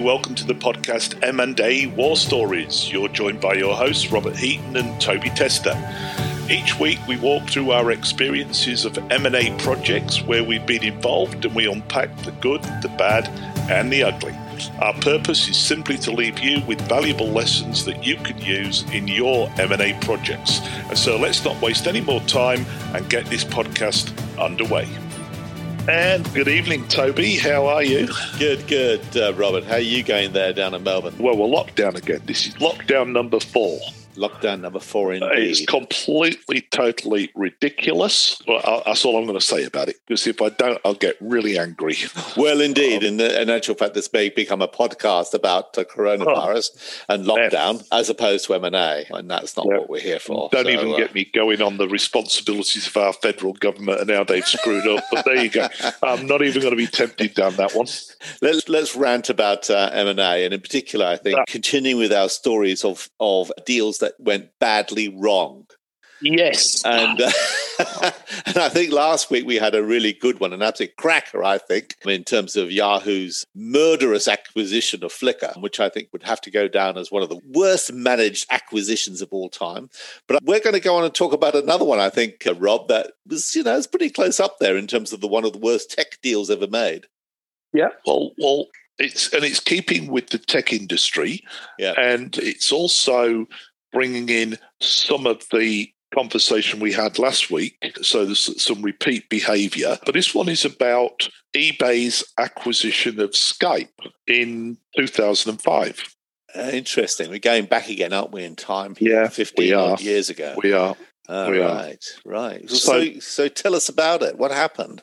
Welcome to the podcast M&A War Stories. You're joined by your hosts Robert Heaton and Toby Tester. Each week we walk through our experiences of M&A projects where we've been involved and we unpack the good, the bad and the ugly. Our purpose is simply to leave you with valuable lessons that you can use in your M&A projects. And so let's not waste any more time and get this podcast underway. And good evening, Toby. How are you? Good, good, uh, Robert. How are you going there down in Melbourne? Well, we're locked down again. This is lockdown number four. Lockdown number four, indeed. It's completely, totally ridiculous. Well, that's all I'm going to say about it. Because if I don't, I'll get really angry. Well, indeed. Um, in, in actual fact, this may become a podcast about uh, coronavirus oh, and lockdown man. as opposed to M&A. And that's not yeah. what we're here for. Don't so, even uh, get me going on the responsibilities of our federal government and how they've screwed up. But there you go. I'm not even going to be tempted down that one. Let's, let's rant about uh, M&A. And in particular, I think, continuing with our stories of, of deals that went badly wrong. Yes. And, uh, and I think last week we had a really good one, an absolute cracker, I think, in terms of Yahoo's murderous acquisition of Flickr, which I think would have to go down as one of the worst managed acquisitions of all time. But we're going to go on and talk about another one, I think, uh, Rob, that was, you know, it's pretty close up there in terms of the one of the worst tech deals ever made. Yeah. Well, well, it's and it's keeping with the tech industry. Yeah. And it's also bringing in some of the conversation we had last week. So there's some repeat behavior. But this one is about eBay's acquisition of Skype in 2005. Uh, interesting. We're going back again, aren't we, in time? Yeah, 15 years ago. We are. Oh, we right, are. right. So, so, so tell us about it. What happened?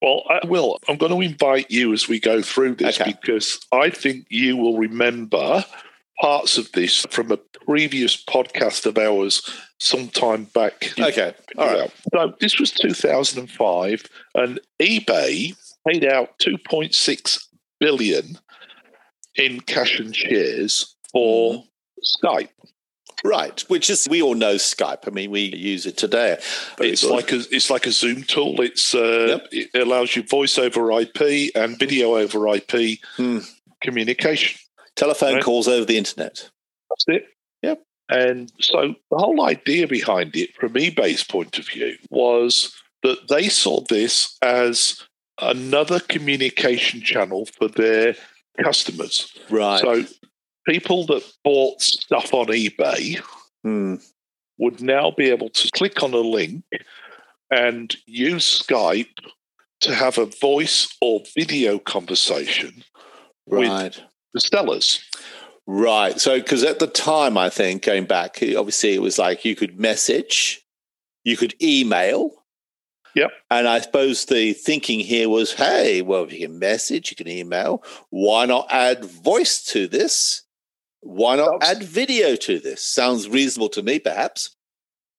Well, I will. I'm going to invite you as we go through this okay. because I think you will remember parts of this from a previous podcast of ours sometime back. Okay. All right. So this was 2005, and eBay paid out 2.6 billion in cash and shares for mm. Skype. Right, which is we all know Skype. I mean, we use it today. It's like a it's like a Zoom tool. It's uh, yep. it allows you voice over IP and video over IP hmm. communication. Telephone right? calls over the internet. That's it. Yep. And so the whole idea behind it, from eBay's point of view, was that they saw this as another communication channel for their customers. Right. So people that bought stuff on eBay hmm. would now be able to click on a link and use Skype to have a voice or video conversation right. with the sellers. Right. So, because at the time, I think going back, obviously it was like you could message, you could email. Yep. And I suppose the thinking here was, hey, well, if you can message, you can email. Why not add voice to this? Why not add video to this? Sounds reasonable to me, perhaps.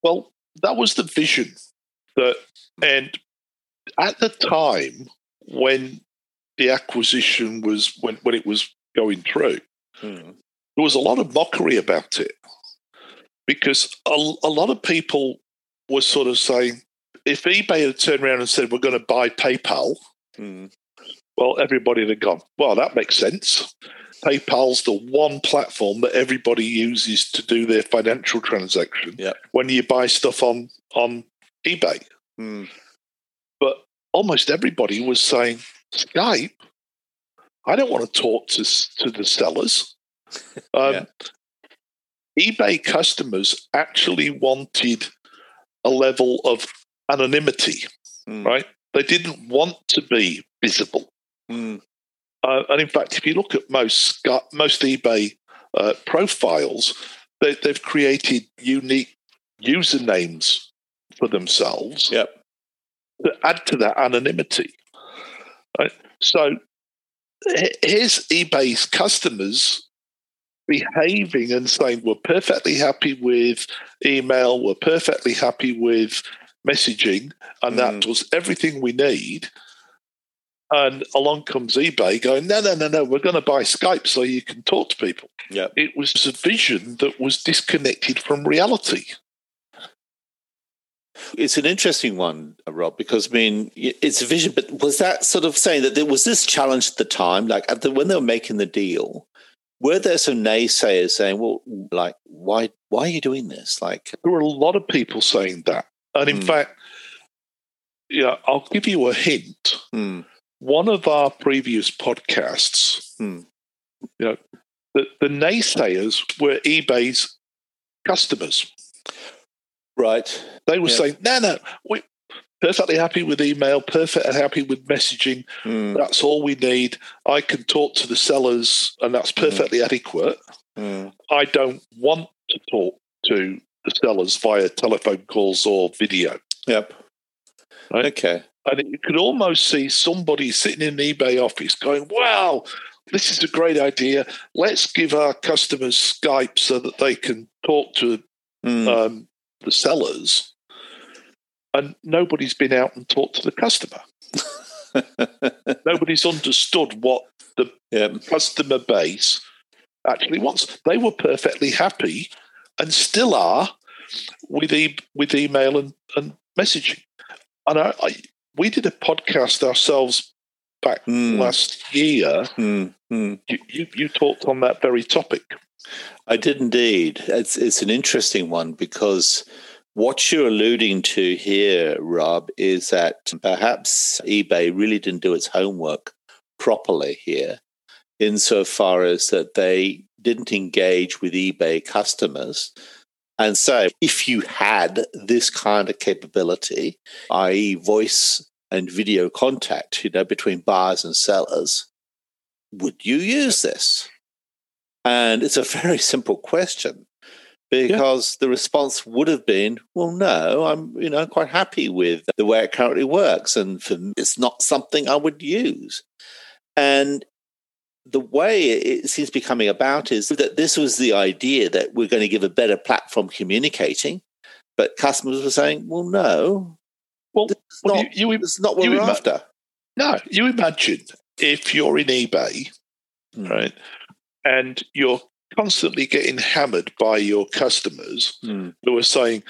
Well, that was the vision that, and at the time when the acquisition was when when it was going through. Hmm. There was a lot of mockery about it because a, a lot of people were sort of saying, if eBay had turned around and said, we're going to buy PayPal, hmm. well, everybody had gone, well, that makes sense. PayPal's the one platform that everybody uses to do their financial transaction yep. when you buy stuff on, on eBay. Hmm. But almost everybody was saying, Skype? I don't want to talk to to the sellers. Um, yeah. eBay customers actually wanted a level of anonymity, mm. right? They didn't want to be visible. Mm. Uh, and in fact, if you look at most most eBay uh, profiles, they, have created unique usernames for themselves yep. to add to that anonymity. Right? So here's eBay's customers behaving and saying we're perfectly happy with email, we're perfectly happy with messaging, and mm. that was everything we need. And along comes eBay going, no, no, no, no, we're going to buy Skype so you can talk to people. Yeah. It was a vision that was disconnected from reality. It's an interesting one, Rob, because I mean, it's a vision. But was that sort of saying that there was this challenge at the time, like at the, when they were making the deal? Were there some naysayers saying, "Well, like, why, why are you doing this?" Like, there were a lot of people saying that, and in mm. fact, yeah, I'll give you a hint. Mm. One of our previous podcasts, mm. you know, the, the naysayers were eBay's customers. Right. They were yeah. saying, no, no, we perfectly happy with email, perfectly happy with messaging. Mm. That's all we need. I can talk to the sellers, and that's hmm. perfectly mm. adequate. Mm. I don't want to talk to the sellers via telephone calls or video. Yep. Right? Okay. And you could almost see somebody sitting in an eBay office going, wow, this is a great idea. Let's give our customers Skype so that they can talk to mm. um, the sellers. And nobody's been out and talked to the customer. nobody's understood what the customer base actually wants. They were perfectly happy and still are with e- with email and, and messaging. And I, I, we did a podcast ourselves back mm. last year. Mm. Mm. You, you, you talked on that very topic. I did indeed. It's it's an interesting one because what you're alluding to here, Rob, is that perhaps eBay really didn't do its homework properly here, insofar as that they didn't engage with eBay customers and say, if you had this kind of capability, i.e., voice and video contact, you know, between buyers and sellers, would you use this? And it's a very simple question because yeah. the response would have been, well, no, I'm, you know, quite happy with the way it currently works. And for me, it's not something I would use. And the way it seems to be coming about is that this was the idea that we're going to give a better platform communicating. But customers were saying, well, no. Well, well, not, you, you, is not what we're ima- after. No, you imagine if you're in eBay, mm. right, and you're constantly getting hammered by your customers mm. who are saying,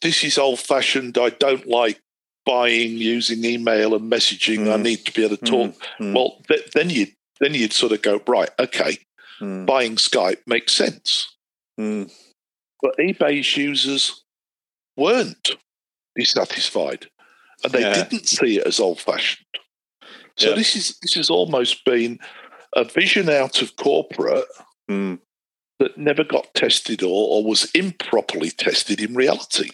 This is old fashioned. I don't like buying using email and messaging. Mm. I hmm. need to be able to talk. Mm. Well, th- then you then you'd sort of go right. Okay, hmm. buying Skype makes sense, but eBay's users weren't dissatisfied, and they yeah. didn't see it as old fashioned. So yeah. this is this has almost been a vision out of corporate mm. that never got tested or, or was improperly tested in reality.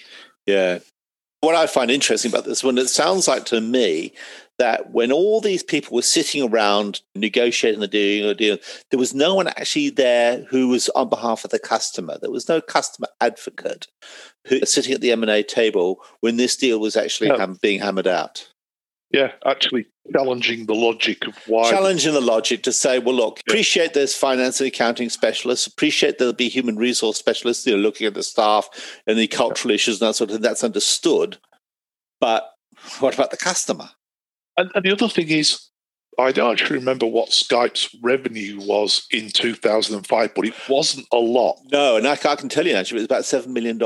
Yeah. What I find interesting about this one, it sounds like to me that when all these people were sitting around negotiating the deal, deal, there was no one actually there who was on behalf of the customer. There was no customer advocate who was sitting at the M and A table when this deal was actually no. ham- being hammered out. Yeah, actually challenging the logic of why. Challenging the logic to say, well, look, appreciate there's finance and accounting specialists, appreciate there'll be human resource specialists, you know, looking at the staff and the cultural yeah. issues and that sort of thing. That's understood. But what about the customer? And, and the other thing is, I don't actually remember what Skype's revenue was in 2005, but it wasn't a lot. No, and I, I can tell you actually, it was about $7 million.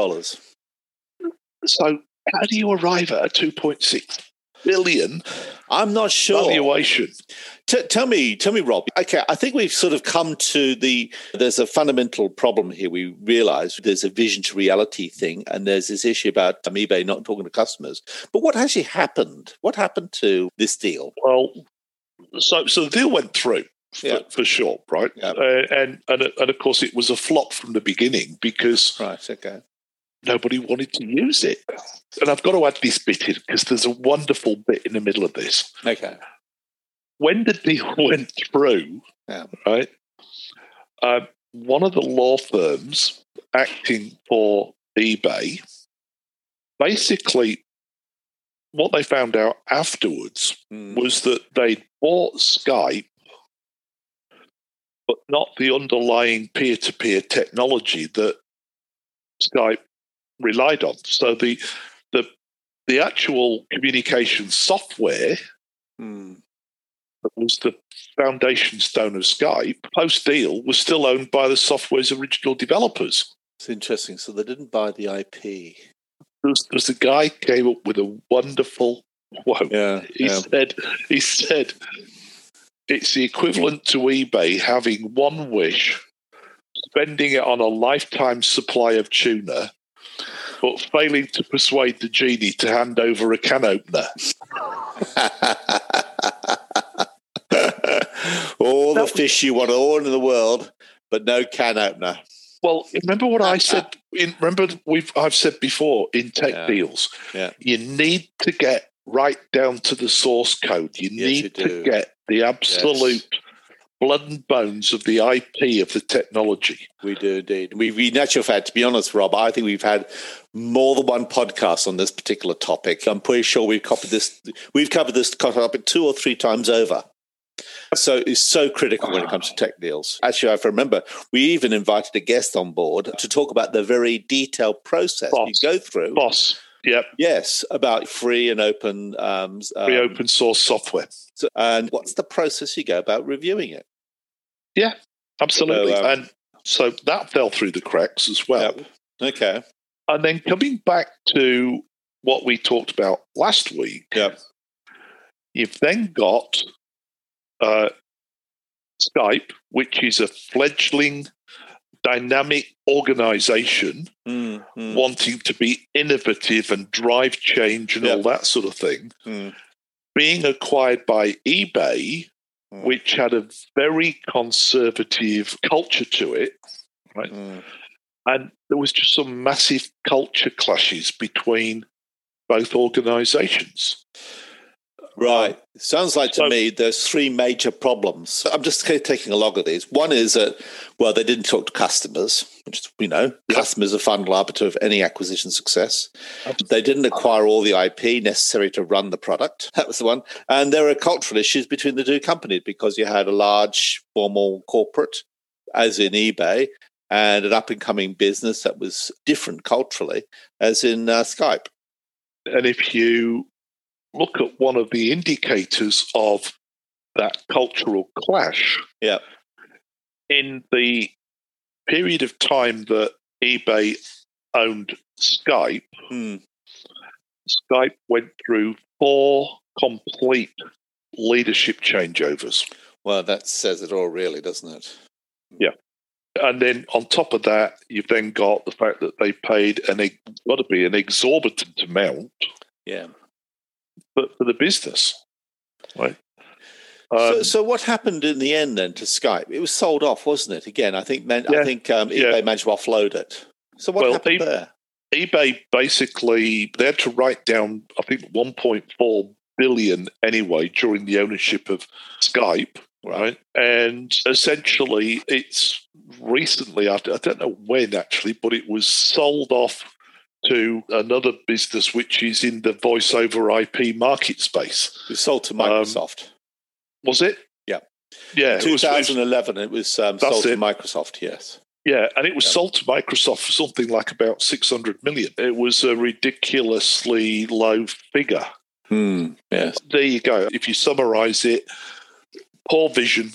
So, how do you arrive at a 2.6 billion. I'm not sure. Valuation. T- tell me, tell me, Rob. Okay, I think we've sort of come to the. There's a fundamental problem here. We realise there's a vision to reality thing, and there's this issue about um, eBay not talking to customers. But what actually happened? What happened to this deal? Well, so so the deal went through. For, yeah. for sure, right? Yeah. Uh, and, and and of course, it was a flop from the beginning because right, okay nobody wanted to use it. And I've got to add this bit in because there's a wonderful bit in the middle of this. Okay. When the deal went through, yeah. right, uh, one of the law firms acting for eBay basically what they found out afterwards mm. was that they bought Skype, but not the underlying peer to peer technology that Skype relied on. So the the the actual communication software mm. that was the foundation stone of Skype post deal was still owned by the software's original developers. It's interesting. So they didn't buy the IP. there's, there's a guy came up with a wonderful quote. Yeah, He yeah. said, he said, it's the equivalent to eBay having one wish, spending it on a lifetime supply of tuna, but failing to persuade the genie to hand over a can opener. all the fish you want all in the world, but no can opener. Well, remember what I said. In, remember we've I've said before in tech Yeah. deals. Yeah. You need to get right down to the source code. You Yes, need you to get the absolute blood and bones of the IP of the technology. We do indeed. We, we, in actual fact, to be honest, Rob, I think we've had more than one podcast on this particular topic. I'm pretty sure we've covered this. We've covered this topic two or three times over. So it's so critical when it comes to tech deals. Actually, I remember we even invited a guest on board to talk about the very detailed process you go through. FOSS. Yep. Yes, about free and open, um, Free um, open source software. so- and what's the process you go about reviewing it? Yeah, absolutely. So, um, and so that fell through the cracks as well. Yep. Okay. And then coming back to what we talked about last week, Yep. you've then got uh, Skype, which is a fledgling dynamic organization Mm, mm, wanting to be innovative and drive change and Yep. all that sort of thing, mm, being acquired by eBay. Which had a very conservative culture to it. mm. And there was just some massive culture clashes between both organizations. Right. Sounds like to So- me there's three major problems. I'm just taking a log of these. One is that, well, they didn't talk to customers, which is, you know, Yep. customers are final arbiter of any acquisition success. Absolutely. They didn't acquire all the IP necessary to run the product. That was the one. And there are cultural issues between the two companies because you had a large formal corporate, as in eBay, and an up and coming business that was different culturally, as in uh, Skype. And if you look at one of the indicators of that cultural clash, Yeah. in the period of time that eBay owned Skype, Hmm. Skype went through four complete leadership changeovers. Well, that says it all, really, doesn't it? Yeah. And then on top of that, you've then got the fact that they paid an got to be an exorbitant amount Yeah. For, for the business, right? so, Um, so what happened in the end then to Skype? It was sold off, wasn't it? Again, I think man, Yeah. I think um, eBay Yeah. managed to offload it. So what Well, happened eBay- there? eBay basically they had to write down, I think, 1.4 billion anyway during the ownership of Skype, right? And essentially, it's recently, I don't know when actually, but it was sold off to another business which is in the voice over IP market space. It was sold to Um, Microsoft. Was it? Yeah. Yeah. it was- it was- 2011, it was um, sold to. Microsoft. Yes. Yeah, and it was Yeah. sold to Microsoft for something like about 600 million. It was a ridiculously low figure. Hmm. Yes. There you go. If you summarize it, poor vision.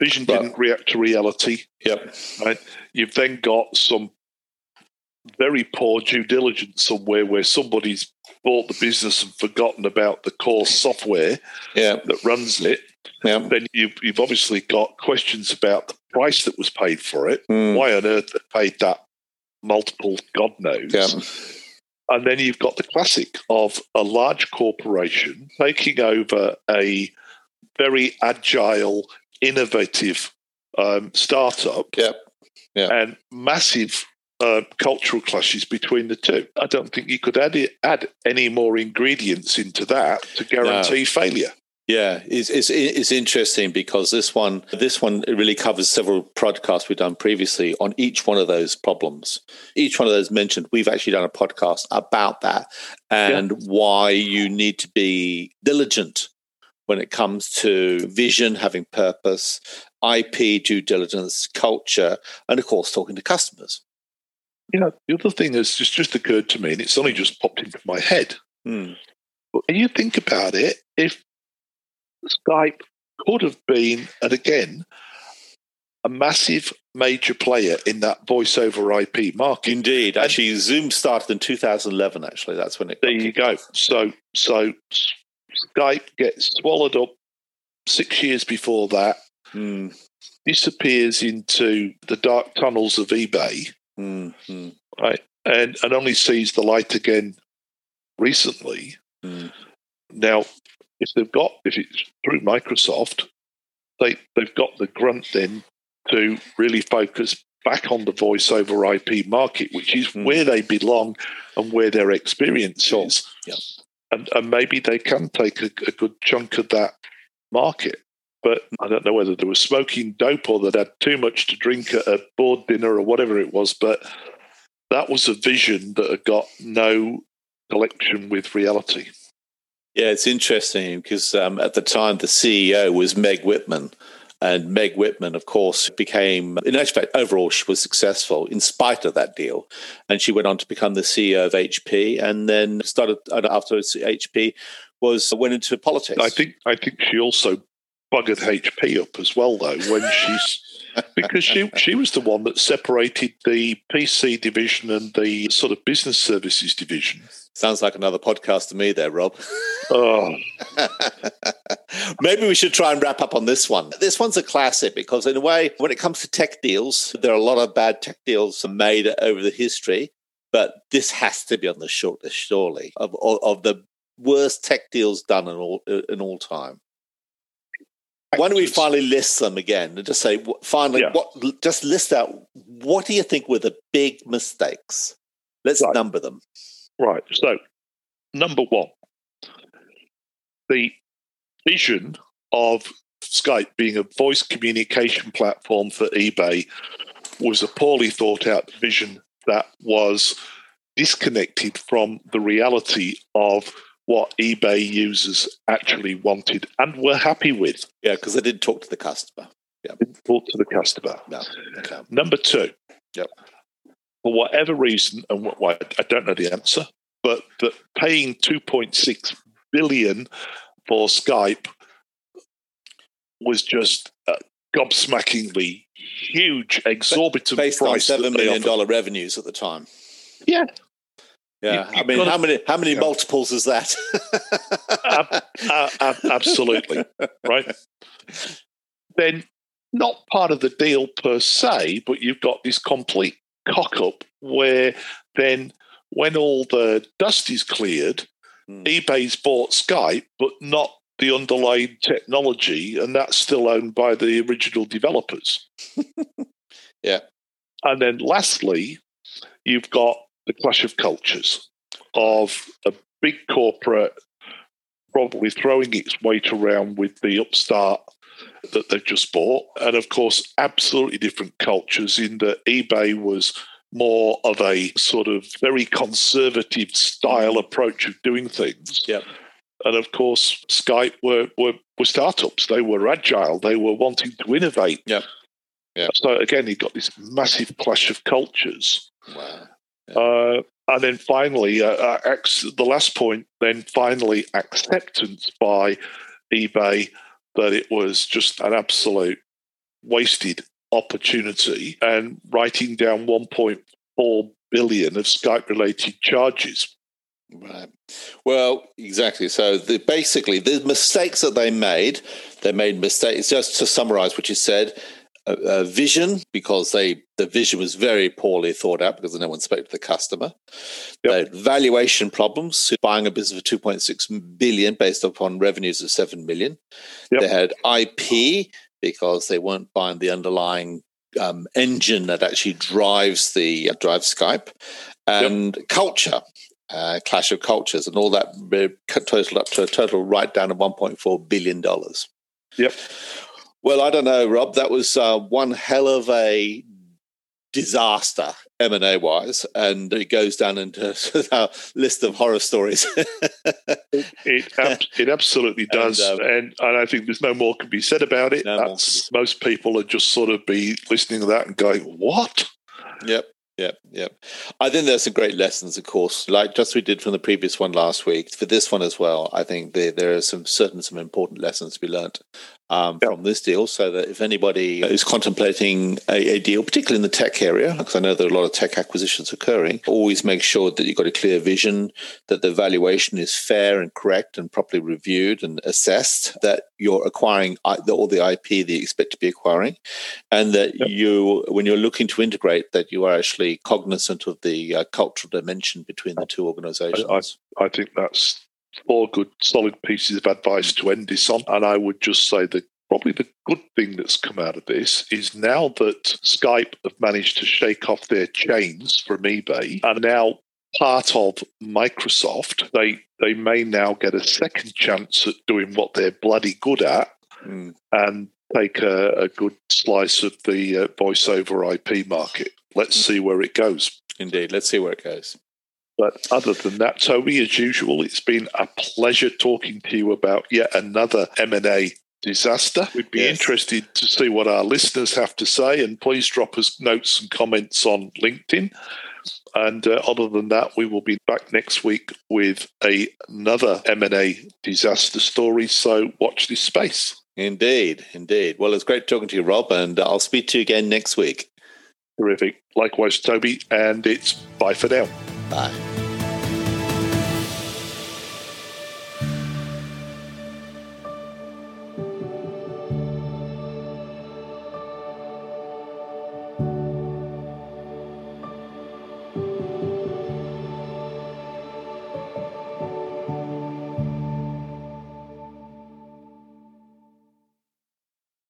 Vision Right. didn't react to reality. Yep. Right? You've then got some very poor due diligence somewhere where somebody's bought the business and forgotten about the core software Yeah. that runs it. Yeah. Then you've, you've obviously got questions about the price that was paid for it. Hmm. Why on earth they paid that multiple God knows? Yeah. And then you've got the classic of a large corporation taking over a very agile, innovative um, startup Yep. Yeah. and massive uh, cultural clashes between the two. I don't think you could add, it, add any more ingredients into that to guarantee failure. Yeah, it's, it's it's interesting because this one this one really covers several podcasts we've done previously on each one of those problems. Each one of those mentioned, we've actually done a podcast about that and why you need to be diligent when it comes to vision, having purpose, IP due diligence, culture, and of course talking to customers. You know, the other thing that's just, just occurred to me, and it's only just popped into my head. Hmm. But when you think about it, if Skype could have been, and again, a massive major player in that voice over IP market. Indeed, actually, and Zoom started in 2011. Actually, that's when it. There you go. So, so Skype gets swallowed up six years before that. Mm. Disappears into the dark tunnels of eBay, mm-hmm. right, and and only sees the light again recently. Mm. Now, if they've got if it's through Microsoft, they they've got the grunt then to really focus back on the voice over IP market, which is mm. where they belong and where their experience is. Yeah. And, and maybe they can take a, a, good chunk of that market. But I don't know whether they were smoking dope or that had too much to drink at a board dinner or whatever it was. But that was a vision that had got no connection with reality. Yeah, it's interesting because um, at the time the CEO was Meg Whitman. And Meg Whitman, of course, became, in actual fact, overall, she was successful in spite of that deal. And she went on to become the CEO of HP and then started, after HP, was went into politics. I think I think she also buggered HP up as well, though, when she's because she she was the one that separated the PC division and the sort of business services division. Sounds like another podcast to me, there, Rob. Oh. Maybe we should try and wrap up on this one. This one's a classic because, in a way, when it comes to tech deals, there are a lot of bad tech deals made over the history, but this has to be on the short list, surely, of, of, of the worst tech deals done in all in all time. Why don't we finally list them again and just say, finally, yeah. what? Just list out what do you think were the big mistakes? Let's right. number them. Right. So, number one, the vision of Skype being a voice communication platform for eBay was a poorly thought out vision that was disconnected from the reality of what eBay users actually wanted and were happy with. Yeah, because they didn't talk to the customer. Yeah. Didn't talk to the customer. No. Okay. Number two. Yep. For whatever reason, and what, I don't know the answer, but that paying 2.6 billion for Skype was just gobsmackingly huge, exorbitant based price on seven million dollar revenues at the time. Yeah, yeah, you, I mean, how many how many yeah. multiples is that? uh, uh, uh, absolutely, right. Then, not part of the deal per se, but you've got this complete cock up where then, when all the dust is cleared, mm. eBay's bought Skype, but not the underlying technology, and that's still owned by the original developers. yeah. And then lastly, you've got the clash of cultures of a big corporate probably throwing its weight around with the upstart that they've just bought. And of course, absolutely different cultures in that eBay was more of a sort of very conservative style approach of doing things. Yep. And of course, Skype were, were, were startups. They were agile. They were wanting to innovate. Yeah. Yeah. So again, you got this massive clash of cultures. Wow. Uh, and then finally, uh, uh the last point, then finally acceptance by eBay that it was just an absolute wasted opportunity and writing down 1.4 billion of Skype related charges. Right. Well, exactly. So the, basically, the mistakes that they made, they made mistakes. Just to summarize what you said, a, vision because they the vision was very poorly thought out because no one spoke to the customer. Yep. valuation problems, buying a business for two point six billion based upon revenues of seven million. Yep. They had IP because they weren't buying the underlying um, engine that actually drives the uh, drives Skype, and yep. culture. Uh, clash of cultures and all that totaled up to a total write down of 1.4 billion dollars. Yep. Well, I don't know, Rob. That was uh, one hell of a disaster M and A wise, and it goes down into our list of horror stories. it, it, it, absolutely does, and, um, and, and I think there's no more can be said about it. No most people would just sort of be listening to that and going, "What?" Yep. Yep, yep. I think there's some great lessons, of course, like just we did from the previous one last week. For this one as well, I think there, there are some certain some important lessons to be learnt um, from this deal so that if anybody is contemplating a, a deal, particularly in the tech area, because I know there are a lot of tech acquisitions occurring, always make sure that you've got a clear vision, that the valuation is fair and correct and properly reviewed and assessed, that you're acquiring all the IP that you expect to be acquiring, and that yep. you, when you're looking to integrate, that you are actually cognizant of the uh, cultural dimension between the two organizations. I, I, I think that's four good, solid pieces of advice to end this on. And I would just say that probably the good thing that's come out of this is now that Skype have managed to shake off their chains from eBay and now part of Microsoft, they they may now get a second chance at doing what they're bloody good at mm. and take a, a, good slice of the uh, voice over IP market. Let's hmm. see where it goes. Indeed, let's see where it goes. But other than that, Toby, as usual, it's been a pleasure talking to you about yet another M&A disaster. We'd be yes. interested to see what our listeners have to say, and please drop us notes and comments on LinkedIn. And uh, other than that, we will be back next week with a, another M&A disaster story. So watch this space. Indeed, indeed. Well, it's great talking to you, Rob, and I'll speak to you again next week. Terrific. Likewise, Toby, and it's bye for now. Bye.